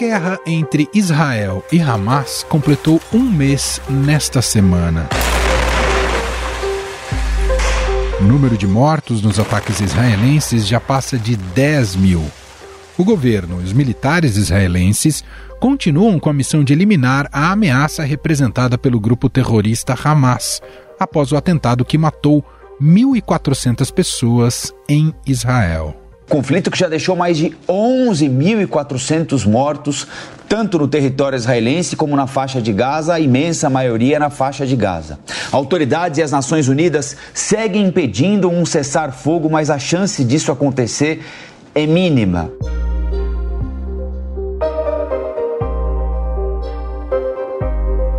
guerra entre Israel e Hamas completou um mês nesta semana. O número de mortos nos ataques israelenses já passa de 10 mil. O governo e os militares israelenses continuam com a missão de eliminar a ameaça representada pelo grupo terrorista Hamas, após o atentado que matou 1.400 pessoas em Israel. Conflito que já deixou mais de 11.400 mortos, tanto no território israelense como na faixa de Gaza, a imensa maioria na faixa de Gaza. Autoridades e as Nações Unidas seguem impedindo um cessar-fogo, mas a chance disso acontecer é mínima.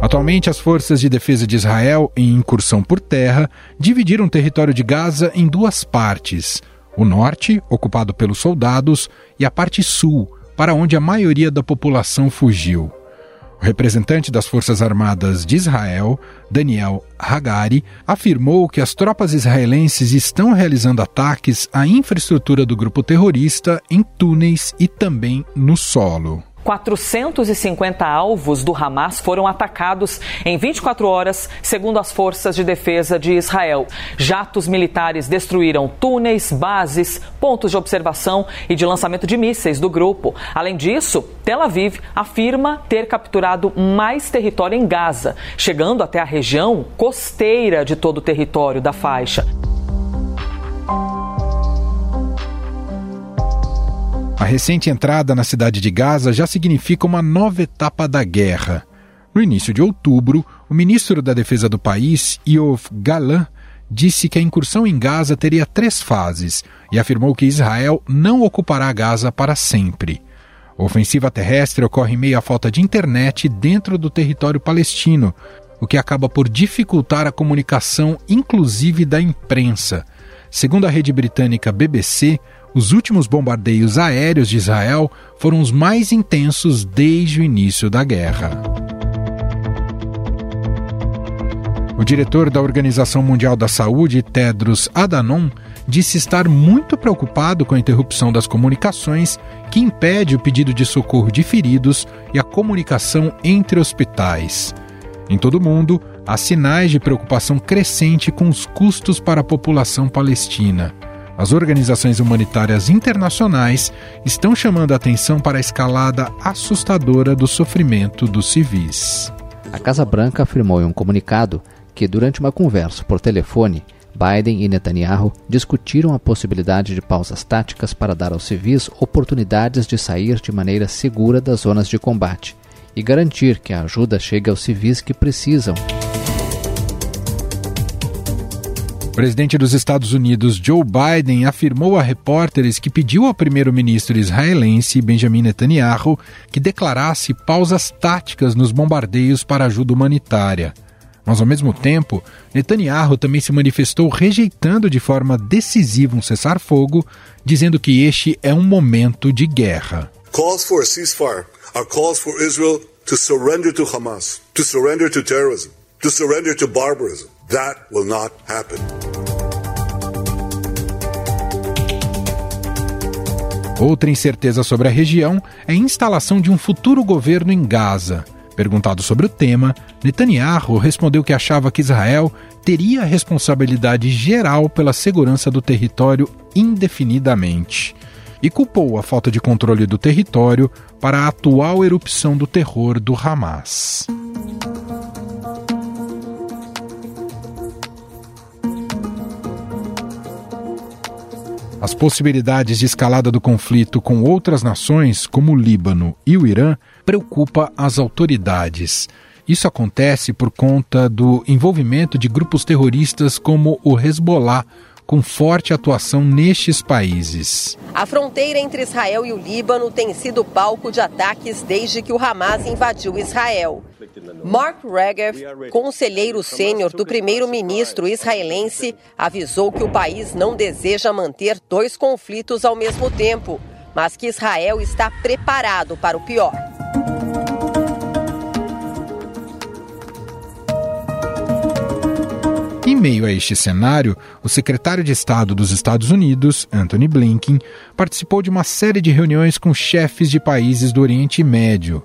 Atualmente, as forças de defesa de Israel, em incursão por terra, dividiram o território de Gaza em duas partes o norte, ocupado pelos soldados, e a parte sul, para onde a maioria da população fugiu. O representante das Forças Armadas de Israel, Daniel Hagari, afirmou que as tropas israelenses estão realizando ataques à infraestrutura do grupo terrorista em túneis e também no solo. 450 alvos do Hamas foram atacados em 24 horas, segundo as forças de defesa de Israel. Jatos militares destruíram túneis, bases, pontos de observação e de lançamento de mísseis do grupo. Além disso, Tel Aviv afirma ter capturado mais território em Gaza, chegando até a região costeira de todo o território da faixa. A recente entrada na cidade de Gaza já significa uma nova etapa da guerra. No início de outubro, o ministro da Defesa do país, Yoav Galan, disse que a incursão em Gaza teria três fases e afirmou que Israel não ocupará Gaza para sempre. A ofensiva terrestre ocorre em meio à falta de internet dentro do território palestino, o que acaba por dificultar a comunicação, inclusive da imprensa. Segundo a rede britânica BBC, os últimos bombardeios aéreos de Israel foram os mais intensos desde o início da guerra. O diretor da Organização Mundial da Saúde, Tedros Adhanom, disse estar muito preocupado com a interrupção das comunicações que impede o pedido de socorro de feridos e a comunicação entre hospitais. Em todo o mundo, há sinais de preocupação crescente com os custos para a população palestina. As organizações humanitárias internacionais estão chamando a atenção para a escalada assustadora do sofrimento dos civis. A Casa Branca afirmou em um comunicado que, durante uma conversa por telefone, Biden e Netanyahu discutiram a possibilidade de pausas táticas para dar aos civis oportunidades de sair de maneira segura das zonas de combate e garantir que a ajuda chegue aos civis que precisam. O presidente dos Estados Unidos, Joe Biden, afirmou a repórteres que pediu ao primeiro-ministro israelense, Benjamin Netanyahu, que declarasse pausas táticas nos bombardeios para ajuda humanitária. Mas, ao mesmo tempo, Netanyahu também se manifestou rejeitando de forma decisiva um cessar-fogo, dizendo que este é um momento de guerra. Calls for a ceasefire are calls for Israel to surrender to Hamas, to surrender to terrorism, to surrender to barbarism. That will not happen. Outra incerteza sobre a região é a instalação de um futuro governo em Gaza. Perguntado sobre o tema, Netanyahu respondeu que achava que Israel teria a responsabilidade geral pela segurança do território indefinidamente e culpou a falta de controle do território para a atual erupção do terror do Hamas. As possibilidades de escalada do conflito com outras nações, como o Líbano e o Irã, preocupa as autoridades. Isso acontece por conta do envolvimento de grupos terroristas como o Hezbollah, com forte atuação nestes países. A fronteira entre Israel e o Líbano tem sido palco de ataques desde que o Hamas invadiu Israel. Mark Regev, conselheiro sênior do primeiro-ministro israelense, avisou que o país não deseja manter dois conflitos ao mesmo tempo, mas que Israel está preparado para o pior. Meio a este cenário, o secretário de Estado dos Estados Unidos, Anthony Blinken, participou de uma série de reuniões com chefes de países do Oriente Médio.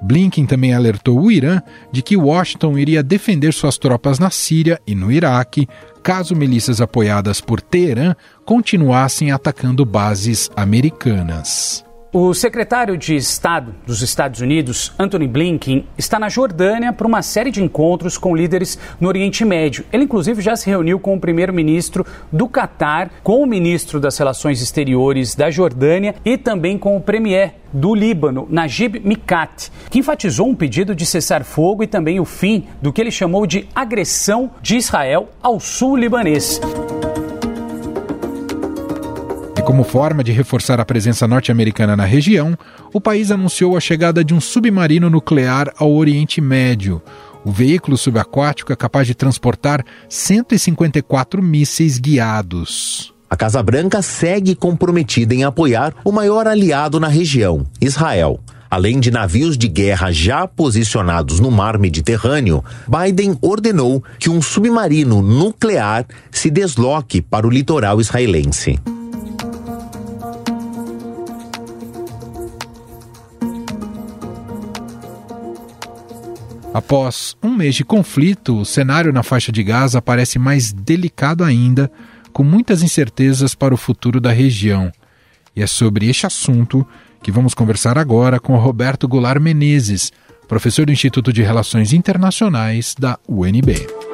Blinken também alertou o Irã de que Washington iria defender suas tropas na Síria e no Iraque caso milícias apoiadas por Teherã continuassem atacando bases americanas. O secretário de Estado dos Estados Unidos, Anthony Blinken, está na Jordânia para uma série de encontros com líderes no Oriente Médio. Ele, inclusive, já se reuniu com o primeiro-ministro do Catar, com o ministro das Relações Exteriores da Jordânia e também com o premier do Líbano, Najib Mikati, que enfatizou um pedido de cessar fogo e também o fim do que ele chamou de agressão de Israel ao sul libanês como forma de reforçar a presença norte-americana na região, o país anunciou a chegada de um submarino nuclear ao Oriente Médio. O veículo subaquático é capaz de transportar 154 mísseis guiados. A Casa Branca segue comprometida em apoiar o maior aliado na região, Israel. Além de navios de guerra já posicionados no mar Mediterrâneo, Biden ordenou que um submarino nuclear se desloque para o litoral israelense. Após um mês de conflito, o cenário na faixa de Gaza parece mais delicado ainda, com muitas incertezas para o futuro da região. E é sobre este assunto que vamos conversar agora com Roberto Goulart Menezes, professor do Instituto de Relações Internacionais da UNB.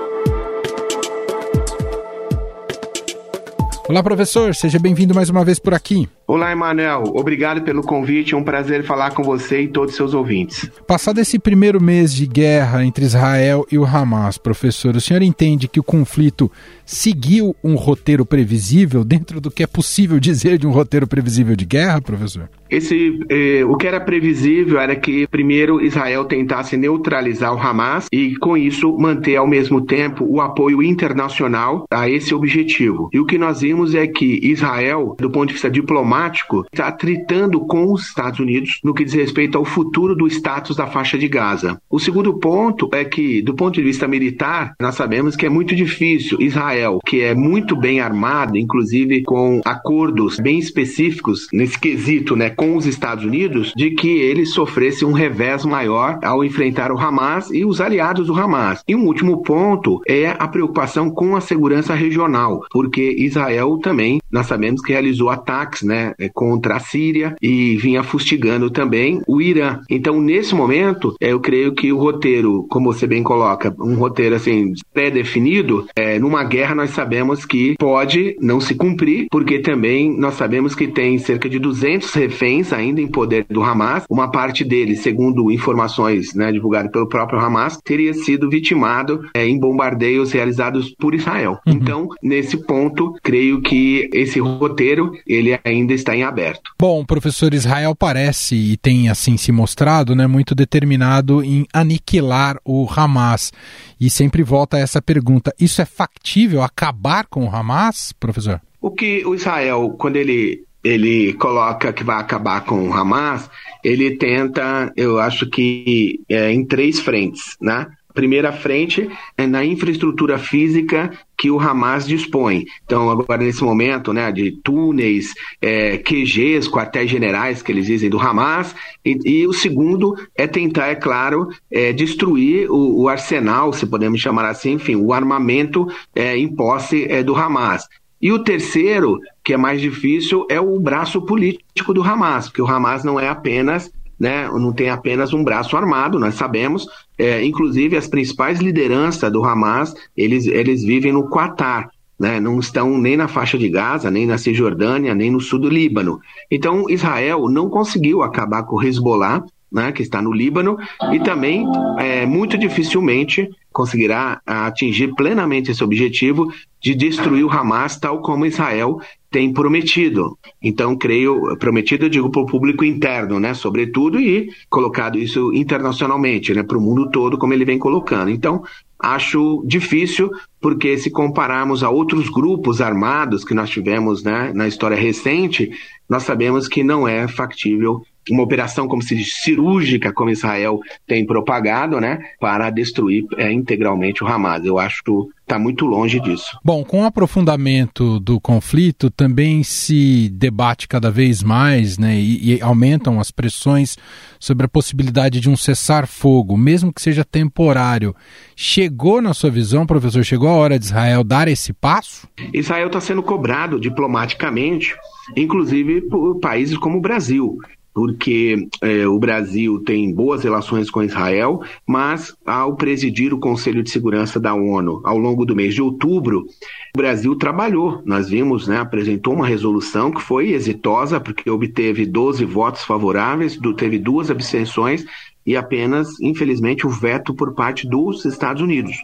Olá, professor, seja bem-vindo mais uma vez por aqui. Olá, Emanuel. Obrigado pelo convite. É um prazer falar com você e todos os seus ouvintes. Passado esse primeiro mês de guerra entre Israel e o Hamas, professor, o senhor entende que o conflito seguiu um roteiro previsível dentro do que é possível dizer de um roteiro previsível de guerra, professor? Esse, eh, o que era previsível era que primeiro Israel tentasse neutralizar o Hamas e com isso manter ao mesmo tempo o apoio internacional a esse objetivo. E o que nós vimos é que Israel, do ponto de vista diplomático diplomático está tritando com os Estados Unidos no que diz respeito ao futuro do status da faixa de Gaza. O segundo ponto é que, do ponto de vista militar, nós sabemos que é muito difícil Israel, que é muito bem armado, inclusive com acordos bem específicos nesse quesito, né, com os Estados Unidos, de que ele sofresse um revés maior ao enfrentar o Hamas e os aliados do Hamas. E um último ponto é a preocupação com a segurança regional, porque Israel também, nós sabemos que realizou ataques, né, é, contra a Síria e vinha fustigando também o Irã. Então, nesse momento, é, eu creio que o roteiro, como você bem coloca, um roteiro assim pré-definido, é, numa guerra nós sabemos que pode não se cumprir, porque também nós sabemos que tem cerca de 200 reféns ainda em poder do Hamas. Uma parte deles, segundo informações né, divulgadas pelo próprio Hamas, teria sido vitimado é, em bombardeios realizados por Israel. Uhum. Então, nesse ponto, creio que esse roteiro ele ainda está em aberto. Bom, professor Israel parece e tem assim se mostrado, né, muito determinado em aniquilar o Hamas. E sempre volta a essa pergunta: isso é factível acabar com o Hamas, professor? O que o Israel, quando ele ele coloca que vai acabar com o Hamas, ele tenta, eu acho que é, em três frentes, né? Primeira frente é na infraestrutura física que o Hamas dispõe. Então, agora nesse momento, né, de túneis, é, QGs, quartéis generais, que eles dizem, do Hamas, e, e o segundo é tentar, é claro, é, destruir o, o, arsenal, se podemos chamar assim, enfim, o armamento é, em posse é, do Hamas. E o terceiro, que é mais difícil, é o braço político do Hamas, porque o Hamas não é apenas né, não tem apenas um braço armado, nós sabemos, é, inclusive as principais lideranças do Hamas, eles, eles vivem no Qatar, né, não estão nem na faixa de Gaza, nem na Cisjordânia, nem no sul do Líbano. Então, Israel não conseguiu acabar com o Hezbollah, né, que está no Líbano, e também é, muito dificilmente conseguirá atingir plenamente esse objetivo de destruir o Hamas, tal como Israel tem prometido. Então, creio, prometido, eu digo para o público interno, né, sobretudo, e colocado isso internacionalmente, né, para o mundo todo, como ele vem colocando. Então, acho difícil, porque se compararmos a outros grupos armados que nós tivemos né, na história recente, nós sabemos que não é factível uma operação como se cirúrgica, como Israel tem propagado, né, para destruir é, integralmente o Hamas. Eu acho que está muito longe disso. Bom, com o aprofundamento do conflito, também se debate cada vez mais, né, e, e aumentam as pressões sobre a possibilidade de um cessar-fogo, mesmo que seja temporário. Chegou, na sua visão, professor, chegou a hora de Israel dar esse passo? Israel está sendo cobrado diplomaticamente, inclusive por países como o Brasil porque é, o Brasil tem boas relações com Israel, mas ao presidir o Conselho de Segurança da ONU ao longo do mês de outubro, o Brasil trabalhou. Nós vimos, né, apresentou uma resolução que foi exitosa, porque obteve 12 votos favoráveis, teve duas abstenções e apenas, infelizmente, o veto por parte dos Estados Unidos.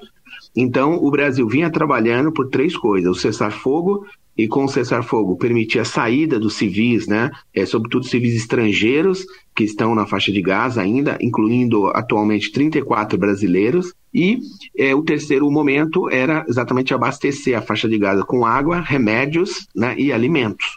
Então, o Brasil vinha trabalhando por três coisas: o cessar-fogo, e com o cessar-fogo permitir a saída dos civis, né, é, sobretudo civis estrangeiros que estão na faixa de Gaza ainda, incluindo atualmente 34 brasileiros. E é, o terceiro momento era exatamente abastecer a faixa de Gaza com água, remédios né, e alimentos.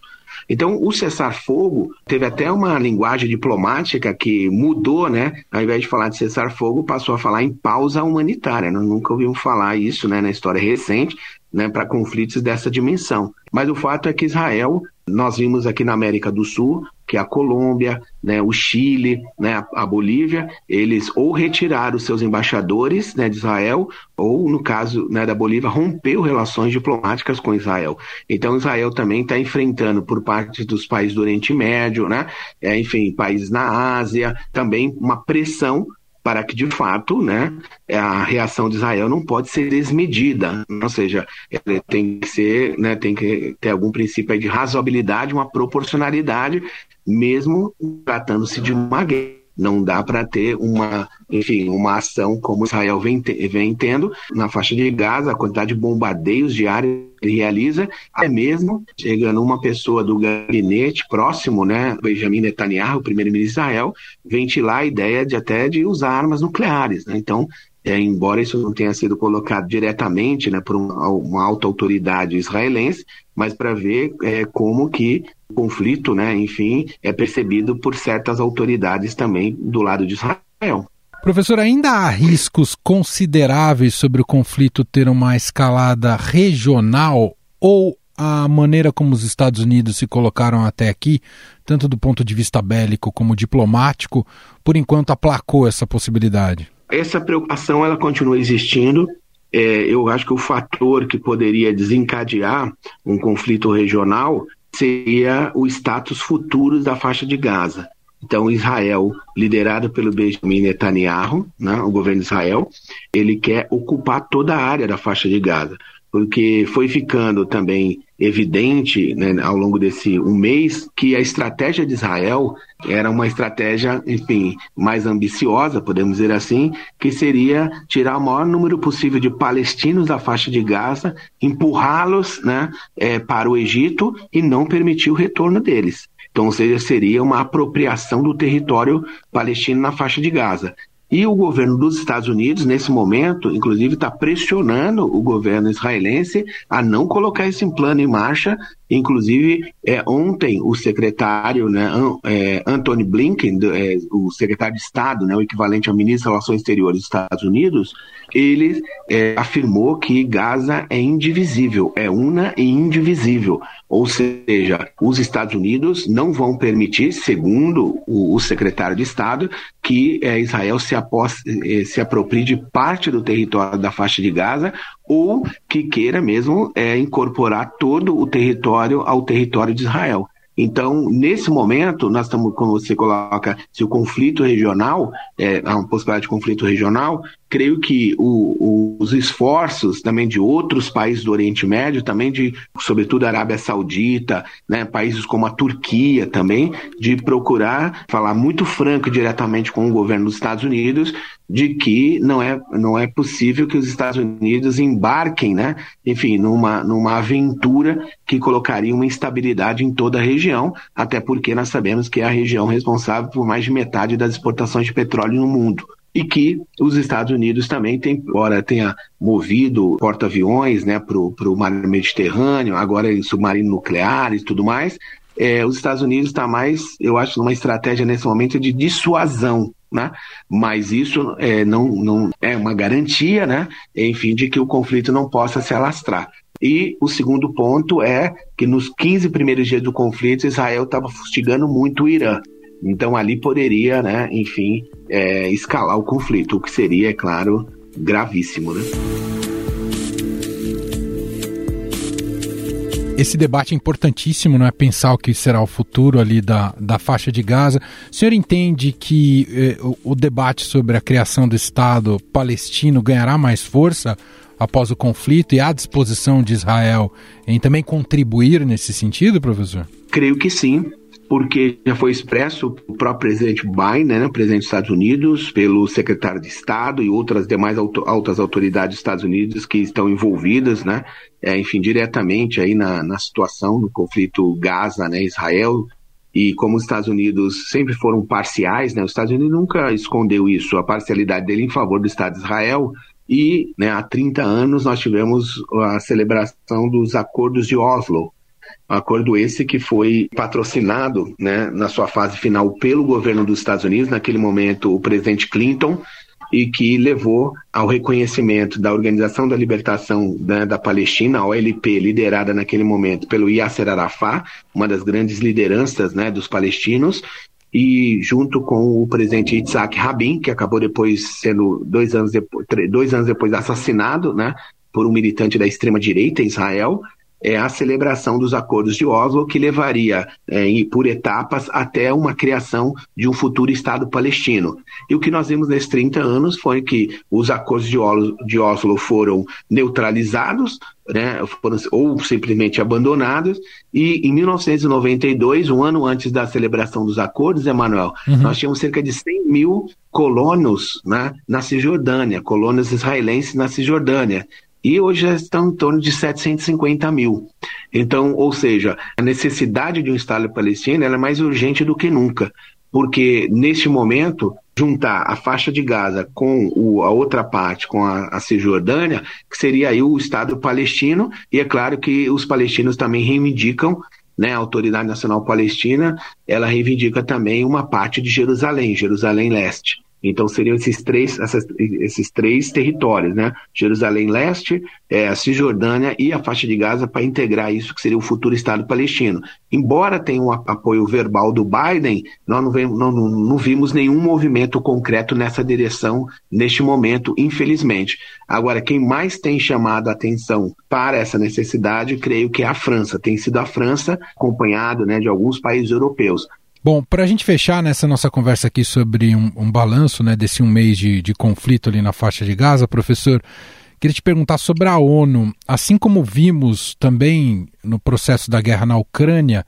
Então, o cessar-fogo teve até uma linguagem diplomática que mudou, né? Ao invés de falar de cessar-fogo, passou a falar em pausa humanitária. Nós nunca ouvimos falar isso né, na história recente né, para conflitos dessa dimensão. Mas o fato é que Israel, nós vimos aqui na América do Sul, que a Colômbia, né, o Chile, né, a Bolívia, eles ou retiraram seus embaixadores né, de Israel, ou, no caso né, da Bolívia, rompeu relações diplomáticas com Israel. Então, Israel também está enfrentando, por parte dos países do Oriente Médio, né, é, enfim, países na Ásia, também uma pressão para que de fato, né, a reação de Israel não pode ser desmedida, ou seja, tem que ser, né, tem que ter algum princípio de razoabilidade, uma proporcionalidade, mesmo tratando-se de uma guerra. Não dá para ter uma, enfim, uma ação como Israel vem, vem tendo na faixa de Gaza, a quantidade de bombardeios diários que ele realiza, até mesmo chegando uma pessoa do gabinete próximo, né, Benjamin Netanyahu, primeiro-ministro de Israel, ventilar a ideia de até de usar armas nucleares. Né? Então, é, embora isso não tenha sido colocado diretamente né, por uma, uma alta autoridade israelense, mas para ver é, como que conflito, né, enfim, é percebido por certas autoridades também do lado de Israel. Professor, ainda há riscos consideráveis sobre o conflito ter uma escalada regional ou a maneira como os Estados Unidos se colocaram até aqui, tanto do ponto de vista bélico como diplomático, por enquanto aplacou essa possibilidade? Essa preocupação ela continua existindo. É, eu acho que o fator que poderia desencadear um conflito regional seria o status futuro da faixa de Gaza. Então, Israel, liderado pelo Benjamin Netanyahu, né, o governo de Israel, ele quer ocupar toda a área da faixa de Gaza, porque foi ficando também evidente né, ao longo desse um mês que a estratégia de Israel era uma estratégia, enfim, mais ambiciosa, podemos dizer assim, que seria tirar o maior número possível de palestinos da faixa de Gaza, empurrá-los né, é, para o Egito e não permitir o retorno deles. Então, ou seja, seria uma apropriação do território palestino na faixa de Gaza. E o governo dos Estados Unidos, nesse momento, inclusive, está pressionando o governo israelense a não colocar esse plano em marcha. Inclusive, é, ontem, o secretário né, é, Anthony Blinken, é, o secretário de Estado, né, o equivalente ao ministro das Relações Exteriores dos Estados Unidos, ele é, afirmou que Gaza é indivisível, é una e indivisível. Ou seja, os Estados Unidos não vão permitir, segundo o, o secretário de Estado, que é, Israel se, apos, é, se aproprie de parte do território da faixa de Gaza ou que queira mesmo é, incorporar todo o território ao território de Israel. Então, nesse momento, nós estamos, como você coloca, se o conflito regional, é, uma possibilidade de conflito regional, creio que o, o, os esforços também de outros países do Oriente Médio, também de, sobretudo, a Arábia Saudita, né, países como a Turquia também, de procurar falar muito franco e diretamente com o governo dos Estados Unidos de que não é, não é possível que os Estados Unidos embarquem, né, enfim, numa, numa aventura que colocaria uma instabilidade em toda a região, até porque nós sabemos que é a região responsável por mais de metade das exportações de petróleo no mundo e que os Estados Unidos também tem, embora tenha movido porta-aviões né, para o mar Mediterrâneo, agora em submarinos nucleares e tudo mais, é, os Estados Unidos está mais, eu acho, numa estratégia nesse momento de dissuasão. Né? Mas isso é, não, não é uma garantia, né? enfim, de que o conflito não possa se alastrar. E o segundo ponto é que nos 15 primeiros dias do conflito, Israel estava fustigando muito o Irã. Então ali poderia, né, enfim, é, escalar o conflito, o que seria, é claro, gravíssimo. Né? Esse debate é importantíssimo, não é? Pensar o que será o futuro ali da, da faixa de Gaza. O senhor entende que eh, o, o debate sobre a criação do Estado palestino ganhará mais força após o conflito e à disposição de Israel em também contribuir nesse sentido, professor? Creio que sim porque já foi expresso o próprio presidente Biden, né, presidente dos Estados Unidos, pelo secretário de Estado e outras demais altas autoridades dos Estados Unidos que estão envolvidas, né, é, enfim, diretamente aí na, na situação do conflito Gaza, né, Israel, e como os Estados Unidos sempre foram parciais, né, os Estados Unidos nunca escondeu isso, a parcialidade dele em favor do Estado de Israel, e né, há 30 anos nós tivemos a celebração dos acordos de Oslo, Acordo esse que foi patrocinado, né, na sua fase final pelo governo dos Estados Unidos, naquele momento o presidente Clinton, e que levou ao reconhecimento da Organização da Libertação né, da Palestina, a OLP, liderada naquele momento pelo Yasser Arafat, uma das grandes lideranças né, dos palestinos, e junto com o presidente Isaac Rabin, que acabou depois sendo dois anos depois, dois anos depois assassinado, né, por um militante da extrema direita em Israel, é a celebração dos acordos de Oslo, que levaria é, por etapas até uma criação de um futuro Estado palestino. E o que nós vimos nesses 30 anos foi que os acordos de Oslo, de Oslo foram neutralizados, né, foram, ou simplesmente abandonados, e em 1992, um ano antes da celebração dos acordos, Emanuel, uhum. nós tínhamos cerca de 100 mil colonos né, na Cisjordânia, colonos israelenses na Cisjordânia e hoje já estão em torno de 750 mil. Então, ou seja, a necessidade de um Estado palestino é mais urgente do que nunca, porque neste momento juntar a faixa de Gaza com o, a outra parte, com a, a Cisjordânia, que seria aí o Estado palestino, e é claro que os palestinos também reivindicam né, a Autoridade Nacional Palestina, ela reivindica também uma parte de Jerusalém, Jerusalém Leste. Então seriam esses três, essas, esses três territórios, né? Jerusalém Leste, é, a Cisjordânia e a faixa de Gaza para integrar isso que seria o futuro Estado palestino. Embora tenha um apoio verbal do Biden, nós não, vemos, não, não vimos nenhum movimento concreto nessa direção neste momento, infelizmente. Agora, quem mais tem chamado a atenção para essa necessidade, creio que é a França. Tem sido a França, acompanhado né, de alguns países europeus. Bom, para a gente fechar nessa nossa conversa aqui sobre um, um balanço né, desse um mês de, de conflito ali na faixa de Gaza, professor, queria te perguntar sobre a ONU. Assim como vimos também no processo da guerra na Ucrânia,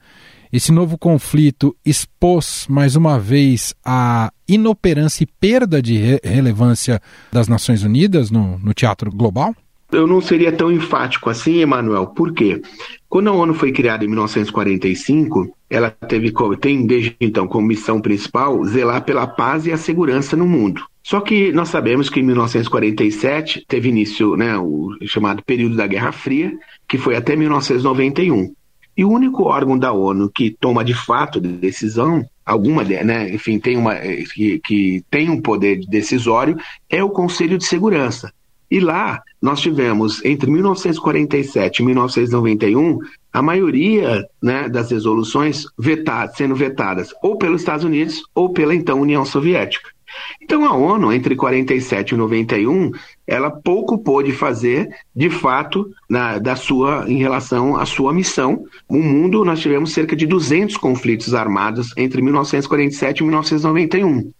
esse novo conflito expôs mais uma vez a inoperância e perda de re relevância das Nações Unidas no, no teatro global? Eu não seria tão enfático assim, Emanuel. Por quê? Quando a ONU foi criada em 1945, ela teve tem desde então como missão principal zelar pela paz e a segurança no mundo. Só que nós sabemos que em 1947 teve início né, o chamado período da Guerra Fria, que foi até 1991. E o único órgão da ONU que toma de fato decisão, alguma, né, enfim, tem uma, que, que tem um poder decisório, é o Conselho de Segurança. E lá nós tivemos, entre 1947 e 1991, a maioria né, das resoluções vetadas, sendo vetadas ou pelos Estados Unidos ou pela então União Soviética. Então a ONU, entre 47 e 91, ela pouco pôde fazer, de fato, na, da sua, em relação à sua missão. No mundo, nós tivemos cerca de 200 conflitos armados entre 1947 e 1991.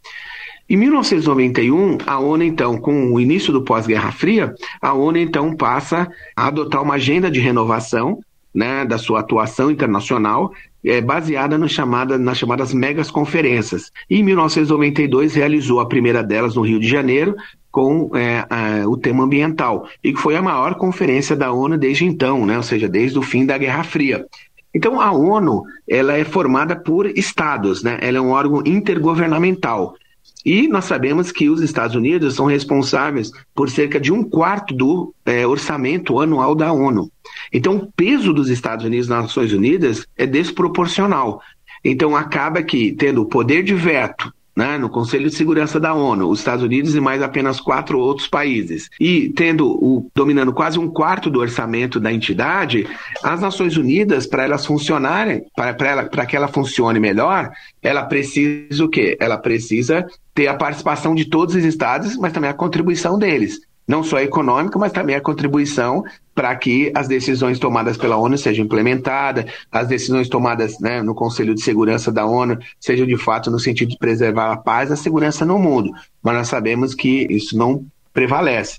Em 1991, a ONU, então, com o início do pós-Guerra Fria, a ONU, então, passa a adotar uma agenda de renovação né, da sua atuação internacional, é, baseada no chamada, nas chamadas megas conferências. E em 1992 realizou a primeira delas no Rio de Janeiro, com é, a, o tema ambiental, e que foi a maior conferência da ONU desde então, né, ou seja, desde o fim da Guerra Fria. Então a ONU ela é formada por estados, né? ela é um órgão intergovernamental. E nós sabemos que os Estados Unidos são responsáveis por cerca de um quarto do é, orçamento anual da ONU. Então, o peso dos Estados Unidos nas Nações Unidas é desproporcional. Então, acaba que, tendo o poder de veto né, no Conselho de Segurança da ONU, os Estados Unidos e mais apenas quatro outros países, e tendo o dominando quase um quarto do orçamento da entidade, as Nações Unidas, para elas funcionarem, para que ela funcione melhor, ela precisa o quê? Ela precisa ter a participação de todos os estados, mas também a contribuição deles não só econômica, mas também a contribuição para que as decisões tomadas pela ONU sejam implementadas, as decisões tomadas né, no Conselho de Segurança da ONU sejam de fato no sentido de preservar a paz e a segurança no mundo. Mas nós sabemos que isso não prevalece.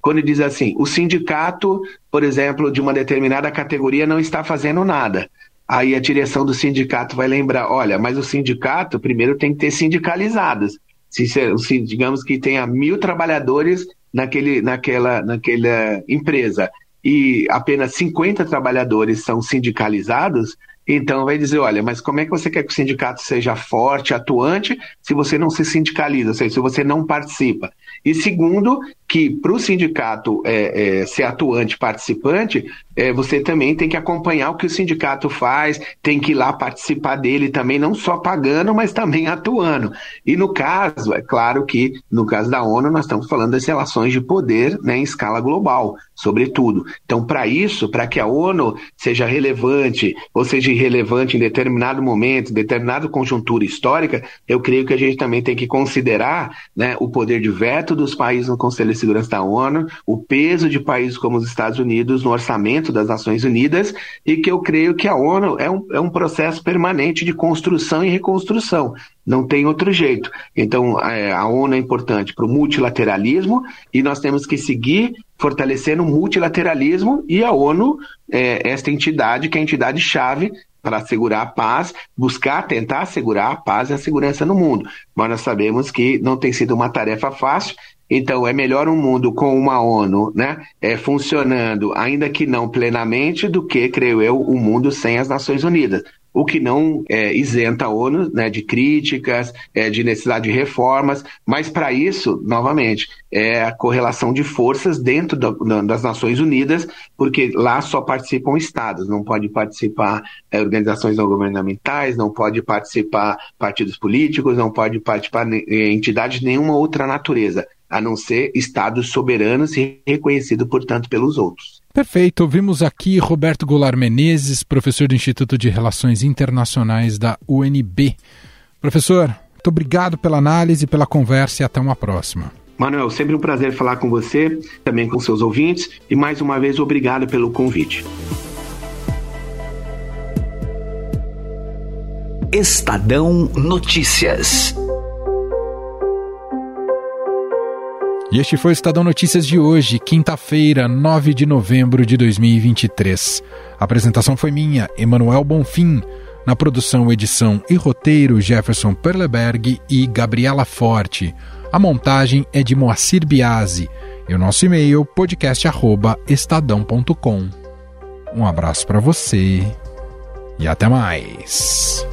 Quando diz assim, o sindicato, por exemplo, de uma determinada categoria não está fazendo nada. Aí a direção do sindicato vai lembrar, olha, mas o sindicato primeiro tem que ter sindicalizados. Se, se digamos que tenha mil trabalhadores naquele, naquela, naquela empresa e apenas 50 trabalhadores são sindicalizados, então vai dizer, olha, mas como é que você quer que o sindicato seja forte, atuante, se você não se sindicaliza, ou seja, se você não participa? E segundo, que para o sindicato é, é, ser atuante, participante, é, você também tem que acompanhar o que o sindicato faz, tem que ir lá participar dele também, não só pagando, mas também atuando. E no caso, é claro que no caso da ONU, nós estamos falando das relações de poder né, em escala global, sobretudo. Então, para isso, para que a ONU seja relevante, ou seja irrelevante em determinado momento, em determinada conjuntura histórica, eu creio que a gente também tem que considerar né, o poder de veto dos países no Conselho Segurança da ONU, o peso de países como os Estados Unidos no orçamento das Nações Unidas, e que eu creio que a ONU é um, é um processo permanente de construção e reconstrução. Não tem outro jeito. Então, é, a ONU é importante para o multilateralismo e nós temos que seguir fortalecendo o multilateralismo e a ONU é esta entidade que é a entidade-chave para assegurar a paz, buscar tentar assegurar a paz e a segurança no mundo. Mas nós sabemos que não tem sido uma tarefa fácil então, é melhor um mundo com uma ONU né, é, funcionando, ainda que não plenamente, do que, creio eu, um mundo sem as Nações Unidas. O que não é, isenta a ONU né, de críticas, é, de necessidade de reformas, mas para isso, novamente, é a correlação de forças dentro da, das Nações Unidas, porque lá só participam estados, não pode participar é, organizações não governamentais, não pode participar partidos políticos, não pode participar é, entidades de nenhuma outra natureza a não ser estados soberanos e reconhecido, portanto, pelos outros. Perfeito. Ouvimos aqui Roberto Goulart Menezes, professor do Instituto de Relações Internacionais da UNB. Professor, muito obrigado pela análise, pela conversa e até uma próxima. Manuel, sempre um prazer falar com você, também com seus ouvintes, e mais uma vez obrigado pelo convite. Estadão Notícias. E este foi o Estadão Notícias de hoje, quinta-feira, 9 de novembro de 2023. A apresentação foi minha, Emanuel Bonfim. Na produção, edição e roteiro, Jefferson Perleberg e Gabriela Forte. A montagem é de Moacir Biasi. E o nosso e-mail, podcast.estadão.com. Um abraço para você e até mais.